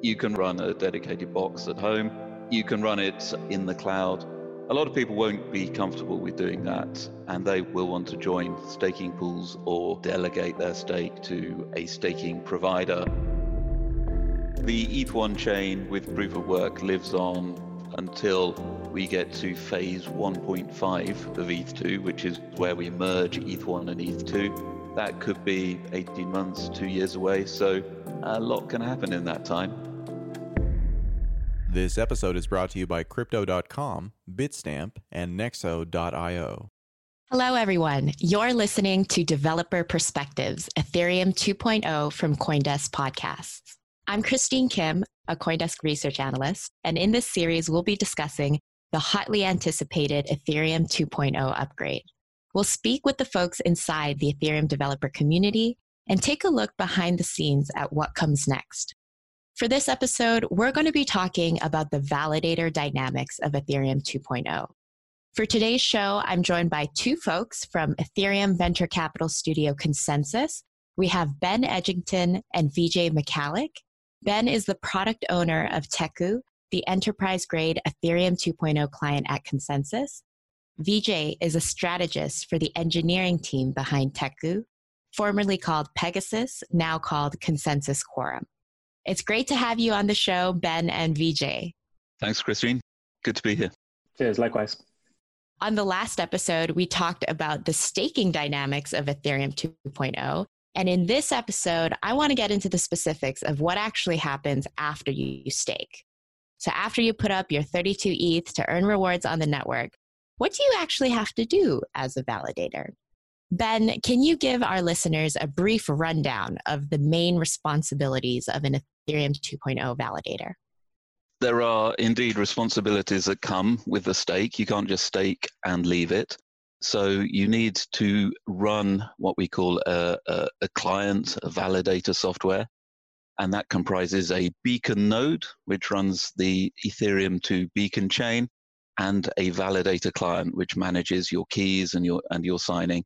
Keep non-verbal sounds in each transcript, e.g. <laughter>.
You can run a dedicated box at home, you can run it in the cloud. A lot of people won't be comfortable with doing that, and they will want to join staking pools or delegate their stake to a staking provider. The ETH1 chain with proof of work lives on until we get to phase 1.5 of ETH2, which is where we merge ETH1 and ETH2. That could be 18 months, two years away, so a lot can happen in that time. This episode is brought to you by Crypto.com, Bitstamp, and Nexo.io. Hello, everyone. You're listening to Developer Perspectives, Ethereum 2.0 from Coindesk Podcasts. I'm Christine Kim, a Coindesk research analyst, and in this series, we'll be discussing the hotly anticipated Ethereum 2.0 upgrade. We'll speak with the folks inside the Ethereum developer community and take a look behind the scenes at what comes next. For this episode, we're going to be talking about the validator dynamics of Ethereum 2.0. For today's show, I'm joined by two folks from Ethereum venture capital studio ConsenSys. We have Ben Edgington and Vijay Michalik. Ben is the product owner of Teku, the enterprise grade Ethereum 2.0 client at ConsenSys. Vijay is a strategist for the engineering team behind Teku, formerly called PegaSys, now called ConsenSys Quorum. It's great to have you on the show, Ben and Vijay. Thanks, Christine. Good to be here. Cheers, likewise. On the last episode, we talked about the staking dynamics of Ethereum 2.0. And in this episode, I want to get into the specifics of what actually happens after you stake. So, after you put up your 32 ETH to earn rewards on the network, what do you actually have to do as a validator? Ben, can you give our listeners a brief rundown of the main responsibilities of an Ethereum 2.0 validator? There are indeed responsibilities that come with the stake. You can't just stake and leave it. So you need to run what we call a, a, a client, a validator software. And that comprises a beacon node, which runs the Ethereum 2 beacon chain, and a validator client, which manages your keys and your, and your signing.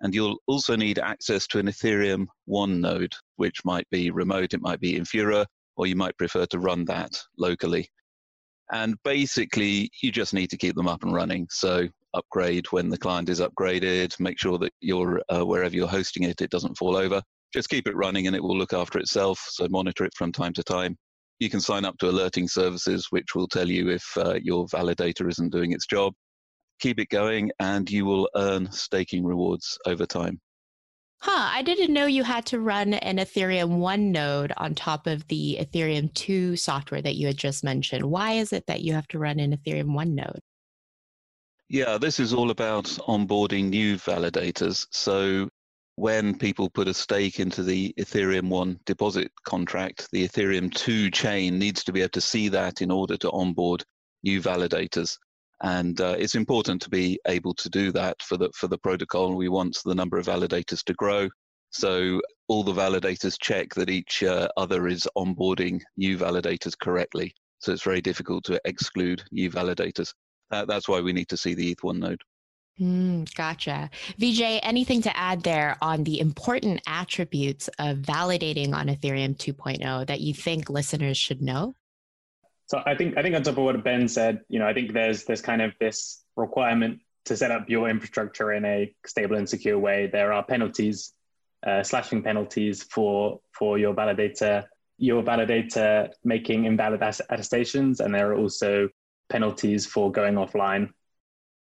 And you'll also need access to an Ethereum 1 node, which might be remote, it might be Infura, or you might prefer to run that locally. And basically, you just need to keep them up and running. So upgrade when the client is upgraded, make sure that you're uh, wherever you're hosting it, it doesn't fall over. Just keep it running and it will look after itself. So monitor it from time to time. You can sign up to alerting services, which will tell you if uh, your validator isn't doing its job keep it going, and you will earn staking rewards over time. Huh, I didn't know you had to run an Ethereum 1 node on top of the Ethereum 2 software that you had just mentioned. Why is it that you have to run an Ethereum 1 node? Yeah, this is all about onboarding new validators. So when people put a stake into the Ethereum 1 deposit contract, the Ethereum 2 chain needs to be able to see that in order to onboard new validators and uh, it's important to be able to do that for the for the protocol. We want the number of validators to grow, so all the validators check that each uh, other is onboarding new validators correctly. So it's very difficult to exclude new validators. Uh, that's why we need to see the ETH1 node. Mm, gotcha. Vijay, anything to add there on the important attributes of validating on Ethereum 2.0 that you think listeners should know? So I think I think on top of what Ben said, you know, I think there's there's kind of this requirement to set up your infrastructure in a stable and secure way, there are penalties, uh, slashing penalties for for your validator, your validator making invalid attestations, and there are also penalties for going offline.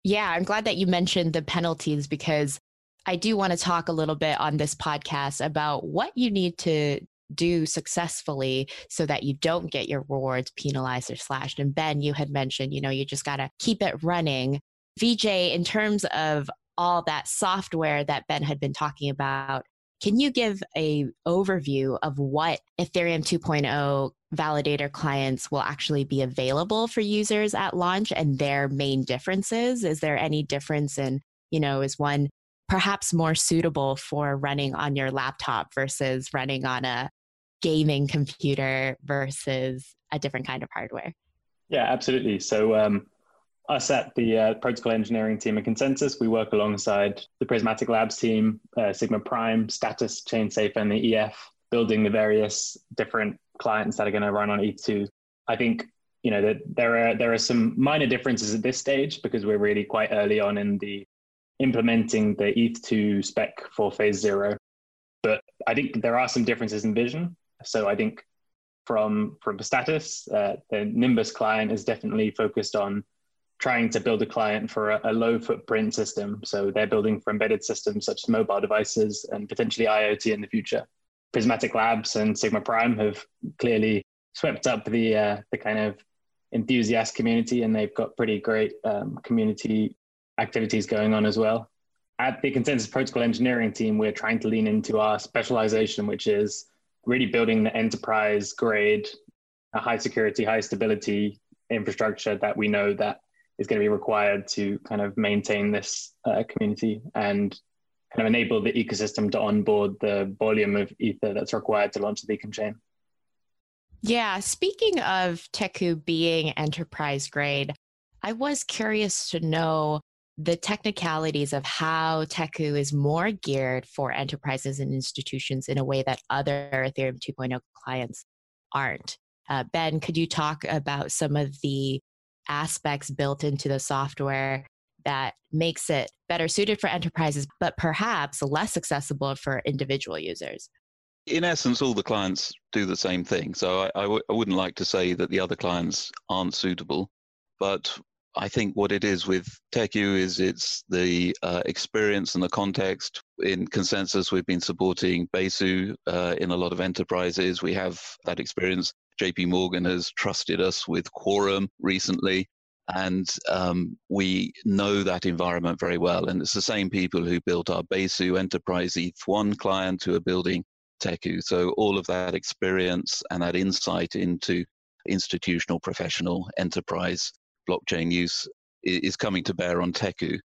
Yeah, I'm glad that you mentioned the penalties because I do want to talk a little bit on this podcast about what you need to do successfully so that you don't get your rewards penalized or slashed. And Ben, you had mentioned, you know, you just got to keep it running. Vijay, in terms of all that software that Ben had been talking about, can you give a overview of what Ethereum 2.0 validator clients will actually be available for users at launch and their main differences? Is there any difference in, you know, is one perhaps more suitable for running on your laptop versus running on a gaming computer versus a different kind of hardware? Yeah, absolutely. So, um, us at the uh, protocol engineering team at ConsenSys, we work alongside the Prysmatic Labs team, uh, Sigma Prime, Status, ChainSafe, and the EF, building the various different clients that are going to run on ETH2. I think you know that there are there are some minor differences at this stage because we're really quite early on in the implementing the ETH2 spec for phase zero. But I think there are some differences in vision. So I think from from status, uh, the Nimbus client is definitely focused on trying to build a client for a, a, low footprint system. So they're building for embedded systems such as mobile devices and potentially IoT in the future. Prysmatic Labs and Sigma Prime have clearly swept up the uh, the kind of enthusiast community, and they've got pretty great um, community activities going on as well. At the ConsenSys Protocol Engineering team, we're trying to lean into our specialization, which is really building the enterprise grade, high security, high stability infrastructure that we know that is going to be required to kind of maintain this uh, community and kind of enable the ecosystem to onboard the volume of ether that's required to launch the Beacon chain. Yeah, speaking of Teku being enterprise grade, I was curious to know the technicalities of how Teku is more geared for enterprises and institutions in a way that other Ethereum 2.0 clients aren't. Uh, ben, could you talk about some of the aspects built into the software that makes it better suited for enterprises, but perhaps less accessible for individual users? In essence, all the clients do the same thing. So I I, w- I wouldn't like to say that the other clients aren't suitable, but I think what it is with Teku is it's the uh, experience and the context. In ConsenSys, we've been supporting Besu uh, in a lot of enterprises. We have that experience. JP Morgan has trusted us with Quorum recently, and um, we know that environment very well. And it's the same people who built our Besu Enterprise ETH1 client who are building Teku. So all of that experience and that insight into institutional, professional, enterprise blockchain use is coming to bear on Teku.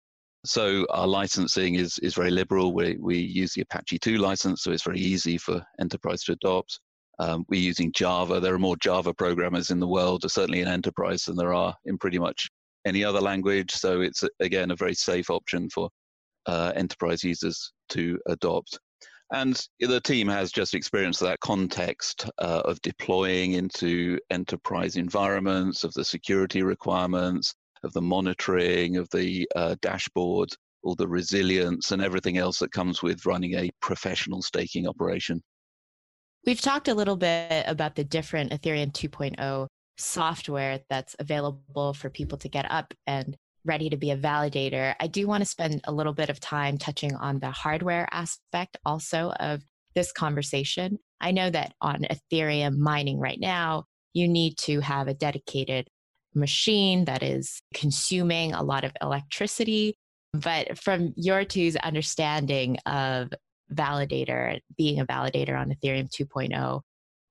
So our licensing is, is very liberal. We, we use the Apache 2 license, so it's very easy for enterprise to adopt. Um, we're using Java. There are more Java programmers in the world, certainly in enterprise, than there are in pretty much any other language. So it's, again, a very safe option for uh, enterprise users to adopt. And the team has just experienced that context uh, of deploying into enterprise environments, of the security requirements, of the monitoring, of the uh, dashboard, all the resilience and everything else that comes with running a professional staking operation. We've talked a little bit about the different Ethereum 2.0 software that's available for people to get up and ready to be a validator, I do want to spend a little bit of time touching on the hardware aspect also of this conversation. I know that on Ethereum mining right now, you need to have a dedicated machine that is consuming a lot of electricity. But from your two's understanding of validator, being a validator on Ethereum 2.0,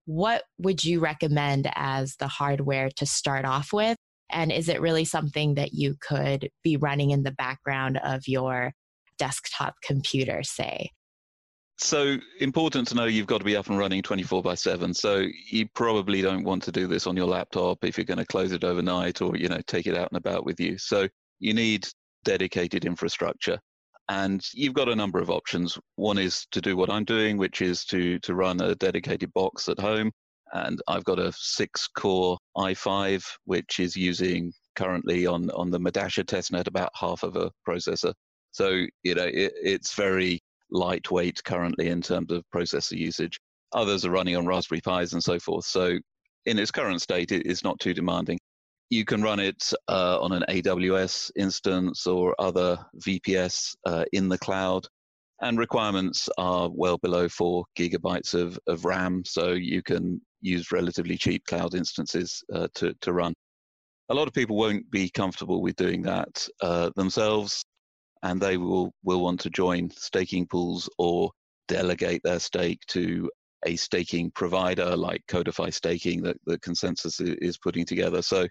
what would you recommend as the hardware to start off with? And is it really something that you could be running in the background of your desktop computer, say? So important to know you've got to be up and running 24 by 7. So you probably don't want to do this on your laptop if you're going to close it overnight or you know take it out and about with you. So you need dedicated infrastructure. And you've got a number of options. One is to do what I'm doing, which is to to run a dedicated box at home and I've got a six core i5, which is using currently on on the Medalla testnet about half of a processor. So you know it, it's very lightweight currently in terms of processor usage. Others are running on Raspberry Pis and so forth. So in its current state, it is not too demanding. You can run it uh, on an AWS instance or other VPS uh, in the cloud. And requirements are well below four gigabytes of, of RAM, so you can use relatively cheap cloud instances uh, to, to run. A lot of people won't be comfortable with doing that uh, themselves, and they will, will want to join staking pools or delegate their stake to a staking provider like Codefi Staking that the ConsenSys is putting together. So,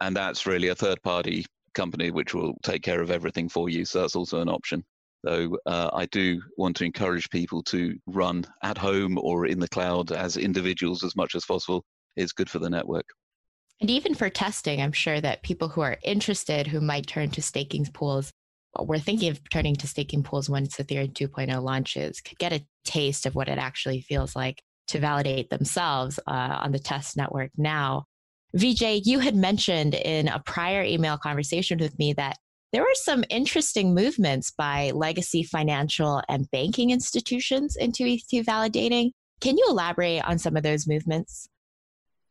and that's really a third party company which will take care of everything for you. So that's also an option. So uh, I do want to encourage people to run at home or in the cloud as individuals as much as possible. It's good for the network. And even for testing, I'm sure that people who are interested who might turn to staking pools we're thinking of turning to staking pools once Ethereum 2.0 launches could get a taste of what it actually feels like to validate themselves uh, on the test network now. Vijay, you had mentioned in a prior email conversation with me that there were some interesting movements by legacy financial and banking institutions into ETH2 validating. Can you elaborate on some of those movements?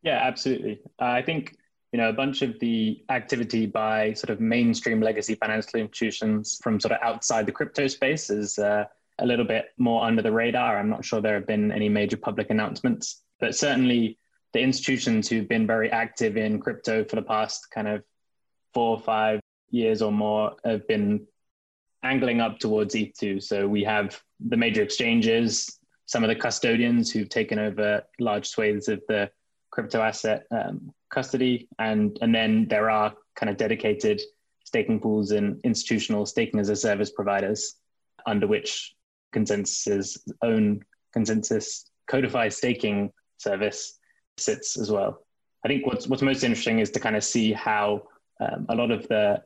Yeah, absolutely. Uh, I think you know, a bunch of the activity by sort of mainstream legacy financial institutions from sort of outside the crypto space is uh, a little bit more under the radar. I'm not sure there have been any major public announcements, but certainly the institutions who've been very active in crypto for the past kind of four or five years or more have been angling up towards ETH2. So we have the major exchanges, some of the custodians who've taken over large swathes of the crypto asset um, custody, and and then there are kind of dedicated staking pools and institutional staking as a service providers, under which ConsenSys's own ConsenSys Codefi staking service sits as well. I think what's what's most interesting is to kind of see how um, a lot of the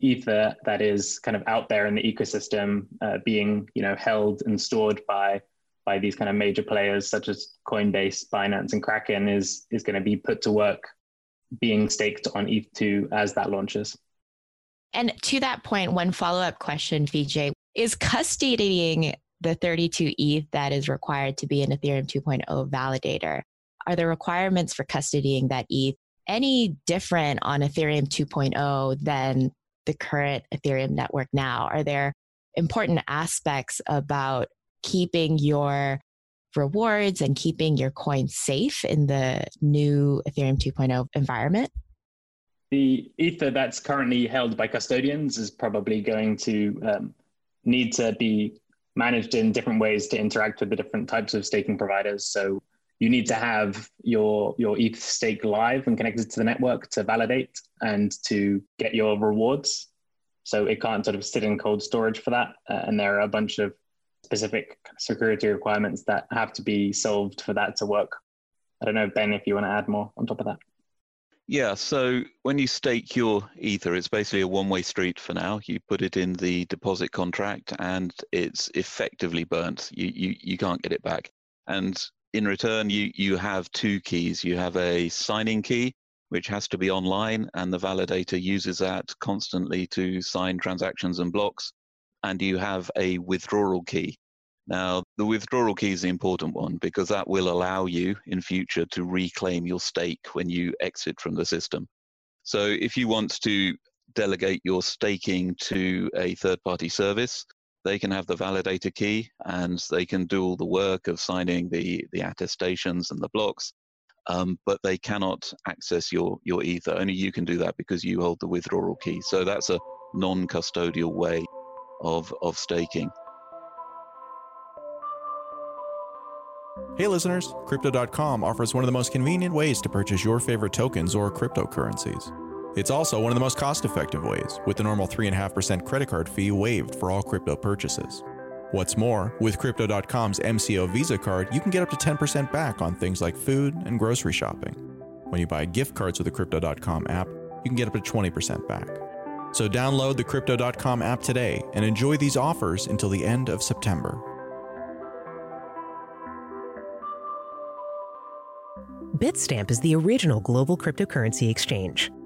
ether that is kind of out there in the ecosystem uh, being you know held and stored by by these kind of major players such as Coinbase, Binance, and Kraken is is going to be put to work being staked on ETH2 as that launches. And to that point, one follow up question, Vijay, is custodying the 32 ETH that is required to be an Ethereum 2.0 validator? Are the requirements for custodying that ETH any different on Ethereum 2.0 than the current Ethereum network now? Are there important aspects about keeping your rewards and keeping your coins safe in the new Ethereum 2.0 environment? The Ether that's currently held by custodians is probably going to um, need to be managed in different ways to interact with the different types of staking providers. So you need to have your your ETH stake live and connected to the network to validate and to get your rewards. So it can't sort of sit in cold storage for that. Uh, and there are a bunch of specific security requirements that have to be solved for that to work. I don't know, Ben, if you want to add more on top of that. Yeah, so when you stake your Ether, it's basically a one way street for now. You put it in the deposit contract and it's effectively burnt. You, you, you can't get it back. And in return, you, you have two keys. You have a signing key, which has to be online, and the validator uses that constantly to sign transactions and blocks and you have a withdrawal key. Now, the withdrawal key is the important one because that will allow you in future to reclaim your stake when you exit from the system. So, if you want to delegate your staking to a third party service, they can have the validator key and they can do all the work of signing the, the attestations and the blocks, um, but they cannot access your, your Ether. Only you can do that because you hold the withdrawal key. So, that's a non custodial way of, of staking. Hey listeners, Crypto.com offers one of the most convenient ways to purchase your favorite tokens or cryptocurrencies. It's also one of the most cost effective ways, with the normal 3.5% credit card fee waived for all crypto purchases. What's more, with Crypto.com's MCO Visa card, you can get up to 10% back on things like food and grocery shopping. When you buy gift cards with the Crypto.com app, you can get up to 20% back. So download the Crypto.com app today and enjoy these offers until the end of September. Bitstamp is the original global cryptocurrency exchange.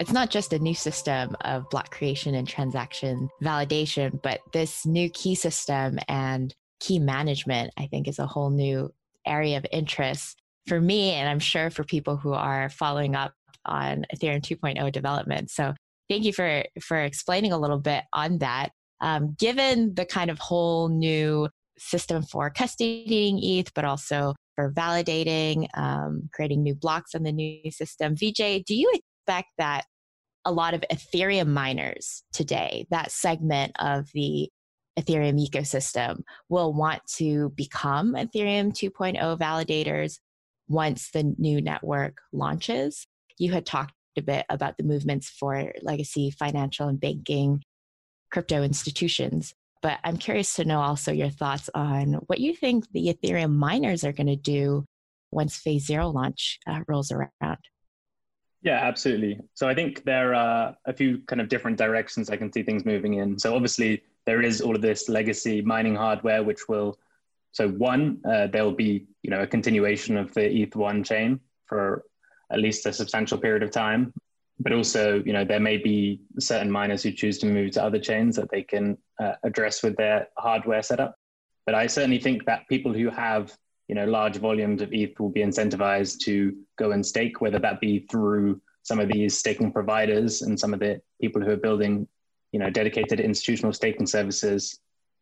it's not just a new system of block creation and transaction validation, but this new key system and key management, I think, is a whole new area of interest for me, and I'm sure for people who are following up on Ethereum 2.0 development. So, thank you for for explaining a little bit on that. Um, given the kind of whole new system for custodying ETH, but also for validating, um, creating new blocks on the new system, Vijay, do you expect that a lot of Ethereum miners today, that segment of the Ethereum ecosystem, will want to become Ethereum 2.0 validators once the new network launches. You had talked a bit about the movements for legacy financial and banking crypto institutions. But I'm curious to know also your thoughts on what you think the Ethereum miners are going to do once phase zero launch uh, rolls around. Yeah, absolutely. So I think there are a few kind of different directions I can see things moving in. So obviously there is all of this legacy mining hardware, which will. So one, uh, there will be you know a continuation of the ETH1 chain for at least a substantial period of time. But also, you know, there may be certain miners who choose to move to other chains that they can uh, address with their hardware setup. But I certainly think that people who have you know large volumes of ETH will be incentivized to go and stake, whether that be through some of these staking providers and some of the people who are building you know dedicated institutional staking services.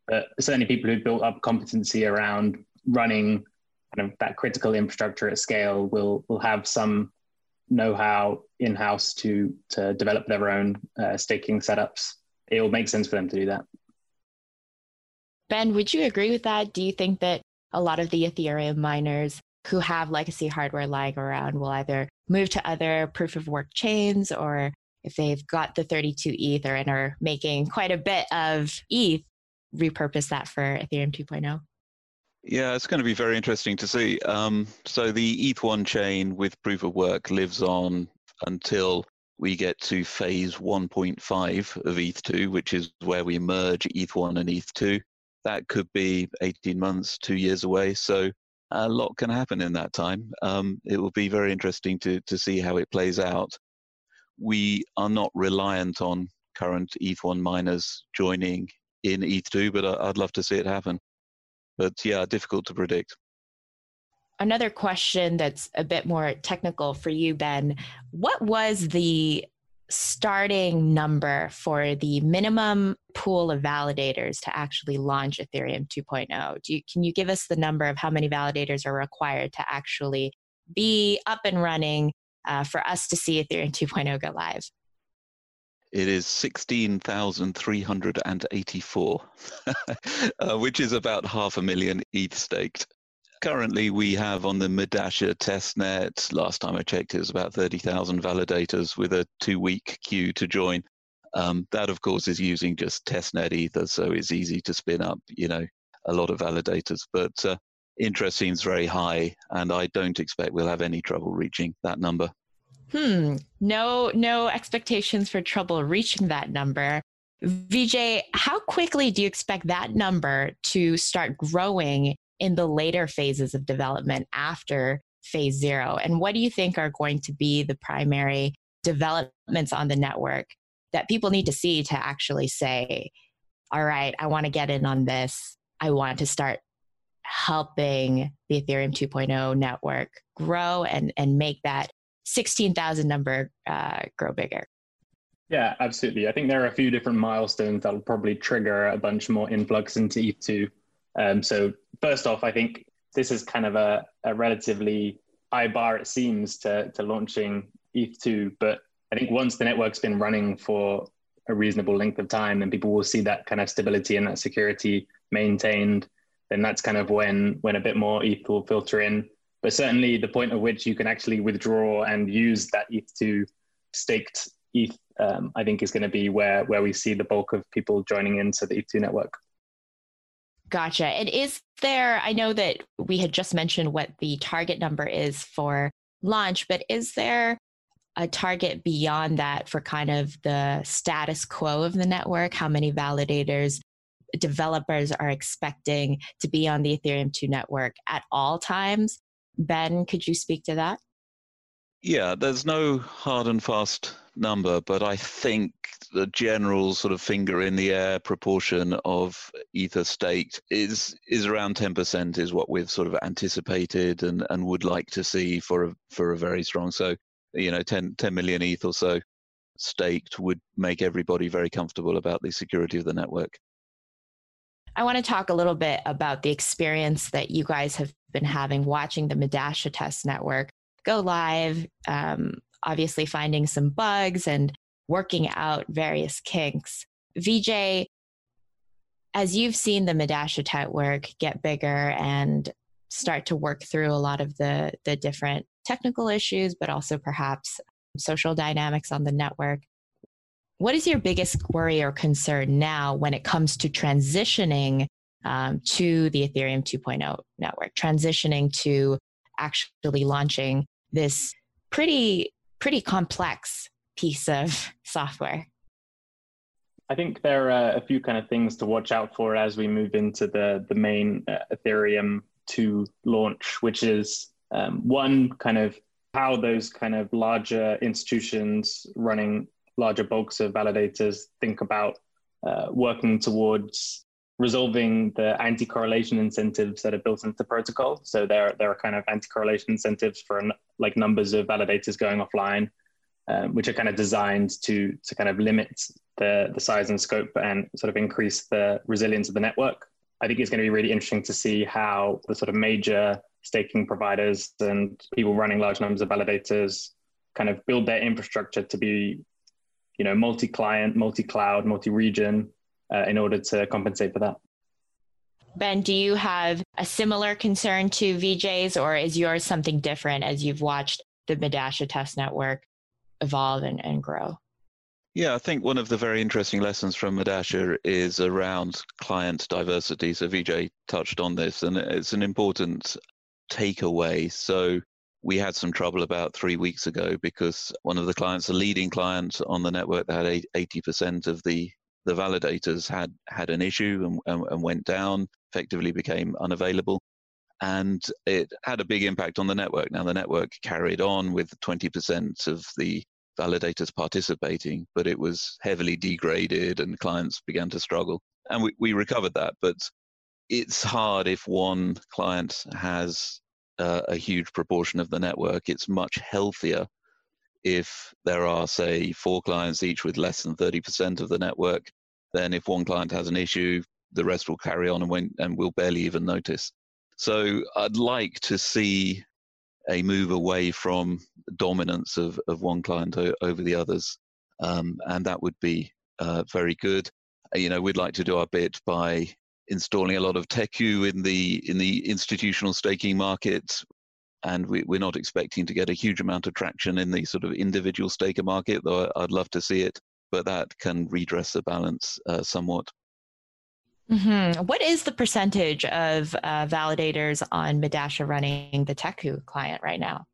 But certainly people who built up competency around running kind of that critical infrastructure at scale will will have some know-how in-house to to develop their own uh, staking setups. It will make sense for them to do that. Ben, would you agree with that? Do you think that a lot of the Ethereum miners who have legacy hardware lying around will either move to other proof of work chains or if they've got the 32 ETH or and are making quite a bit of ETH, repurpose that for Ethereum 2.0? Yeah, it's going to be very interesting to see. Um, so the ETH1 chain with proof of work lives on until we get to phase 1.5 of ETH2, which is where we merge ETH1 and ETH2 that could be 18 months, two years away. So a lot can happen in that time. Um, it will be very interesting to, to see how it plays out. We are not reliant on current ETH1 miners joining in ETH2, but I'd love to see it happen. But yeah, difficult to predict. Another question that's a bit more technical for you, Ben. What was the starting number for the minimum pool of validators to actually launch Ethereum 2.0? Do you, can you give us the number of how many validators are required to actually be up and running uh, for us to see Ethereum 2.0 go live? It is 16,384, <laughs> uh, which is about half a million ETH staked. Currently, we have on the Medalla testnet, last time I checked, it was about 30,000 validators with a two week queue to join. Um, that, of course, is using just testnet ether, so it's easy to spin up, you know, a lot of validators. But uh, interest seems very high, and I don't expect we'll have any trouble reaching that number. Hmm. No, no expectations for trouble reaching that number. Vijay, how quickly do you expect that number to start growing in the later phases of development after phase zero? And what do you think are going to be the primary developments on the network that people need to see to actually say, all right, I want to get in on this. I want to start helping the Ethereum 2.0 network grow and, and make that 16,000 number uh, grow bigger? Yeah, absolutely. I think there are a few different milestones that'll probably trigger a bunch more influx into ETH2. Um, so first off, I think this is kind of a, a relatively high bar, it seems, to, to launching ETH2. But I think once the network's been running for a reasonable length of time and people will see that kind of stability and that security maintained, then that's kind of when when a bit more ETH will filter in. But certainly the point at which you can actually withdraw and use that ETH2 staked ETH, um, I think is going to be where where we see the bulk of people joining into the ETH2 network. Gotcha. And is there, I know that we had just mentioned what the target number is for launch, but is there a target beyond that for kind of the status quo of the network? How many validators, developers are expecting to be on the Ethereum 2 network at all times? Ben, could you speak to that? Yeah, there's no hard and fast number, but I think the general sort of finger in the air proportion of ether staked is is around 10% is what we've sort of anticipated and, and would like to see for a for a very strong so you know 10, 10 million ETH or so staked would make everybody very comfortable about the security of the network. I want to talk a little bit about the experience that you guys have been having watching the Medalla test network go live, um, obviously finding some bugs and working out various kinks. Vijay, as you've seen the Medalla network get bigger and start to work through a lot of the, the different technical issues, but also perhaps social dynamics on the network. What is your biggest worry or concern now when it comes to transitioning um, to the Ethereum 2.0 network, transitioning to actually launching this pretty pretty complex piece of software? I think there are a few kind of things to watch out for as we move into the the main uh, Ethereum 2 launch, which is um, one kind of how those kind of larger institutions running larger bulks of validators think about uh, working towards resolving the anti-correlation incentives that are built into the protocol. So there, there are kind of anti-correlation incentives for like numbers of validators going offline, um, which are kind of designed to to kind of limit the the size and scope and sort of increase the resilience of the network. I think it's going to be really interesting to see how the sort of major staking providers and people running large numbers of validators kind of build their infrastructure to be, you know, multi-client, multi-cloud, multi-region uh, in order to compensate for that. Ben, do you have a similar concern to Vijay's, or is yours something different as you've watched the Medalla test network evolve and, and grow? Yeah, I think one of the very interesting lessons from Medalla is around client diversity. So Vijay touched on this, and it's an important takeaway. So we had some trouble about three weeks ago because one of the clients, a leading client on the network that had 80% of the the validators had had an issue and, and, and went down, effectively became unavailable and it had a big impact on the network. Now, the network carried on with 20% of the validators participating, but it was heavily degraded and clients began to struggle. And we, we recovered that. But it's hard if one client has uh, a huge proportion of the network. It's much healthier if there are, say, four clients each with less than 30% of the network. Then, if one client has an issue, the rest will carry on and, won't, and will barely even notice. So, I'd like to see a move away from dominance of, of one client o- over the others. Um, and that would be uh, very good. You know, we'd like to do our bit by installing a lot of Teku in the in the institutional staking market, and we, are not expecting to get a huge amount of traction in the sort of individual staker market, though I'd love to see it. But that can redress the balance uh, somewhat. Mm-hmm. What is the percentage of uh, validators on Medalla running the Teku client right now?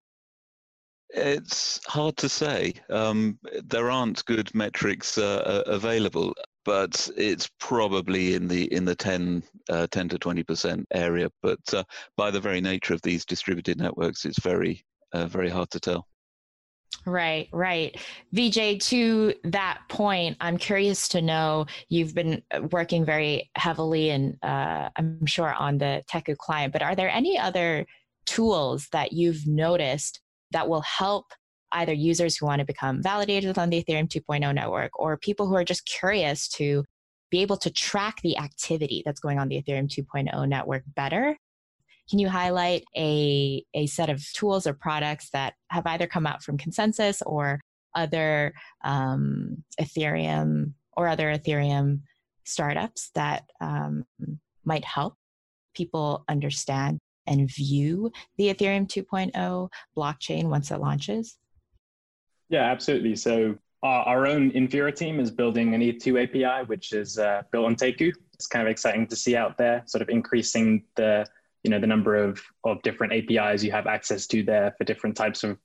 It's hard to say. Um, there aren't good metrics uh, available, but it's probably in the in the 10, uh, 10 to twenty percent area. But uh, by the very nature of these distributed networks, it's very uh, very hard to tell. Right, right. Vijay, to that point, I'm curious to know you've been uh, working very heavily and uh, I'm sure on the Teku client, but are there any other tools that you've noticed that will help either users who want to become validators on the Ethereum 2.0 network or people who are just curious to be able to track the activity that's going on the Ethereum 2.0 network better. Can you highlight a, a set of tools or products that have either come out from ConsenSys or other um, Ethereum or other Ethereum startups that um, might help people understand and view the Ethereum 2.0 blockchain once it launches? Yeah, absolutely. So our, our own Infura team is building an ETH2 API, which is uh, built on Teku. It's kind of exciting to see out there, sort of increasing the you know the number of of different APIs you have access to there for different types of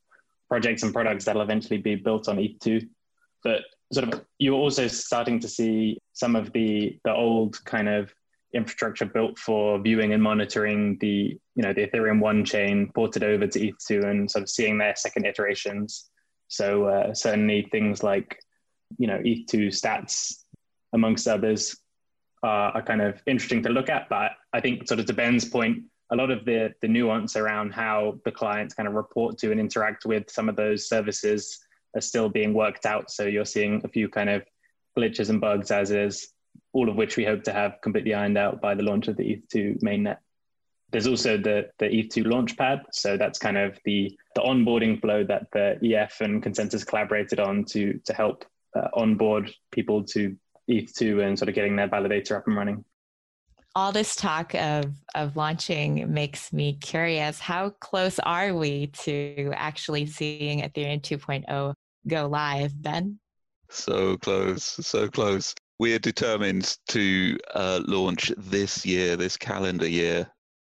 projects and products that'll eventually be built on ETH2. But sort of you're also starting to see some of the the old kind of infrastructure built for viewing and monitoring the you know the Ethereum one chain ported over to ETH2 and sort of seeing their second iterations. So uh, certainly things like you know ETH2 stats, amongst others, are, are kind of interesting to look at. But I think sort of to Ben's point, a lot of the the nuance around how the clients kind of report to and interact with some of those services are still being worked out. So you're seeing a few kind of glitches and bugs as is, all of which we hope to have completely ironed out by the launch of the ETH2 mainnet. There's also the, the ETH2 launchpad. So that's kind of the, the onboarding flow that the EF and ConsenSys collaborated on to, to help uh, onboard people to ETH2 and sort of getting their validator up and running. All this talk of, of launching makes me curious. How close are we to actually seeing Ethereum 2.0 go live, Ben? So close, so close. We are determined to uh, launch this year, this calendar year.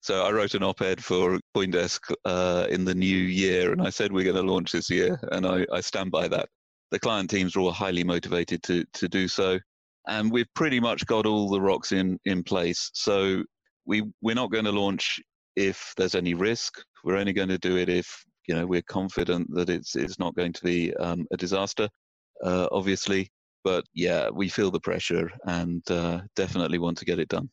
So I wrote an op-ed for CoinDesk uh, in the new year, and I said we're going to launch this year, and I, I stand by that. The client teams are all highly motivated to to do so, and we've pretty much got all the rocks in in place. So we we're not going to launch if there's any risk. We're only going to do it if you know we're confident that it's it's not going to be um, a disaster uh, obviously. But yeah, we feel the pressure and uh, definitely want to get it done.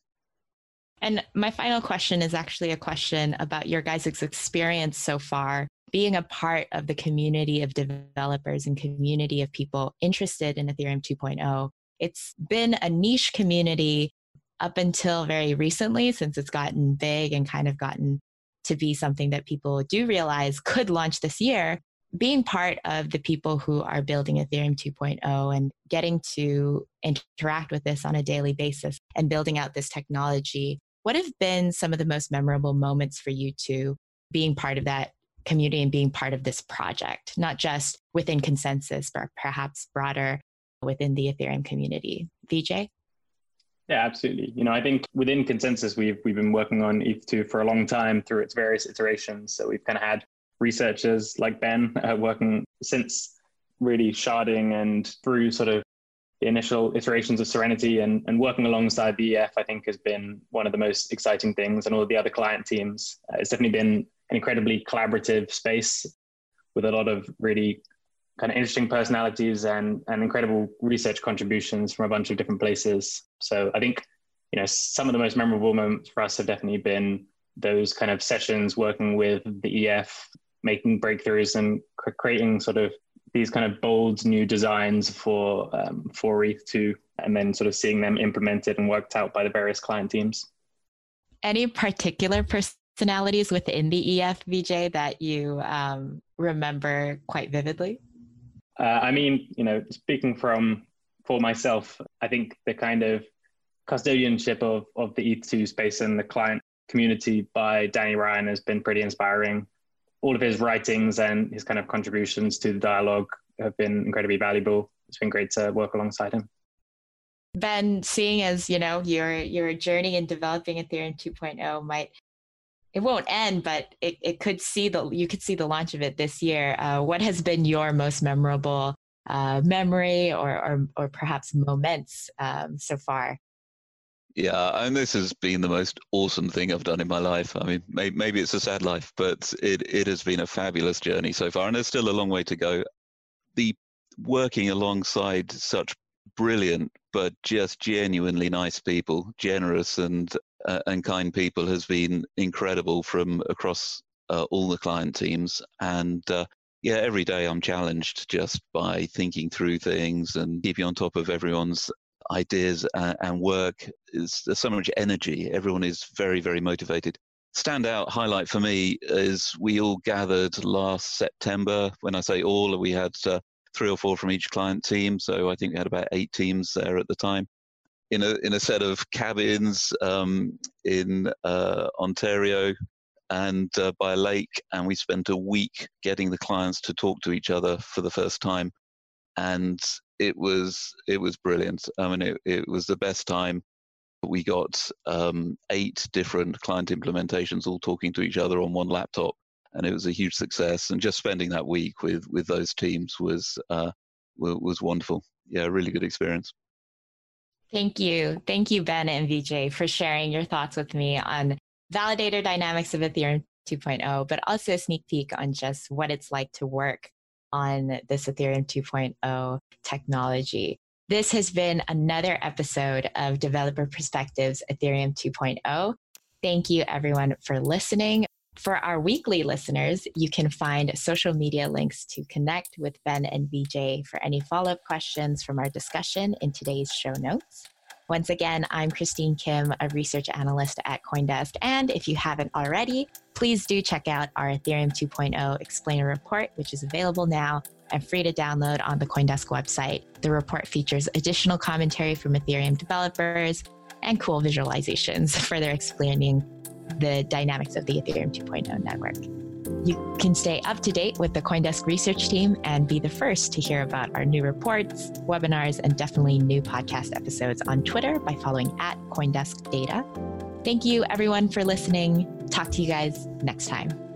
And my final question is actually a question about your guys' experience so far being a part of the community of developers and community of people interested in Ethereum 2.0. It's been a niche community up until very recently, since it's gotten big and kind of gotten to be something that people do realize could launch this year being part of the people who are building Ethereum 2.0 and getting to interact with this on a daily basis and building out this technology, what have been some of the most memorable moments for you two being part of that community and being part of this project, not just within ConsenSys, but perhaps broader within the Ethereum community? Vijay? Yeah, absolutely. You know, I think within ConsenSys, we've we've been working on ETH2 for a long time through its various iterations. So we've kind of had researchers like Ben uh, working since really sharding and through sort of the initial iterations of Serenity and, and working alongside the EF, I think has been one of the most exciting things. And all of the other client teams, uh, it's definitely been an incredibly collaborative space with a lot of really kind of interesting personalities and, and incredible research contributions from a bunch of different places. So I think, you know, some of the most memorable moments for us have definitely been those kind of sessions working with the EF making breakthroughs and creating sort of these kind of bold new designs for um, for ETH2, and then sort of seeing them implemented and worked out by the various client teams. Any particular personalities within the EF Vijay that you um, remember quite vividly? Uh, I mean, you know, speaking from for myself, I think the kind of custodianship of of the ETH2 space and the client community by Danny Ryan has been pretty inspiring all of his writings and his kind of contributions to the dialogue have been incredibly valuable. It's been great to work alongside him. Ben, seeing as you know your your journey in developing Ethereum 2.0 might it won't end, but it, it could see the you could see the launch of it this year. Uh, what has been your most memorable uh, memory or, or or perhaps moments um, so far yeah, and this has been the most awesome thing I've done in my life. I mean, maybe, maybe it's a sad life, but it, it has been a fabulous journey so far, and there's still a long way to go. The working alongside such brilliant but just genuinely nice people, generous and uh, and kind people, has been incredible from across uh, all the client teams, and uh, yeah, every day I'm challenged just by thinking through things and keeping on top of everyone's ideas and, and work. Is there's so much energy. Everyone is very, very motivated. Standout highlight for me is we all gathered last September. When I say all, we had uh, three or four from each client team. So I think we had about eight teams there at the time. In a, in a set of cabins um, in uh, Ontario, and uh, by a lake, and we spent a week getting the clients to talk to each other for the first time, and it was it was brilliant. I mean, it, it was the best time. We got um, eight different client implementations all talking to each other on one laptop, and it was a huge success. And just spending that week with with those teams was uh, was wonderful. Yeah, really good experience. Thank you. Thank you, Ben and Vijay, for sharing your thoughts with me on validator dynamics of Ethereum 2.0, but also a sneak peek on just what it's like to work on this Ethereum 2.0 technology. This has been another episode of Developer Perspectives Ethereum 2.0. Thank you, everyone, for listening. For our weekly listeners, you can find social media links to connect with Ben and Vijay for any follow up questions from our discussion in today's show notes. Once again, I'm Christine Kim, a research analyst at Coindesk. And if you haven't already, please do check out our Ethereum 2.0 explainer report, which is available now and free to download on the Coindesk website. The report features additional commentary from Ethereum developers and cool visualizations, <laughs> further explaining the dynamics of the Ethereum 2.0 network. You can stay up to date with the Coindesk research team and be the first to hear about our new reports, webinars, and definitely new podcast episodes on Twitter by following at Coindesk Data. Thank you, everyone, for listening. Talk to you guys next time.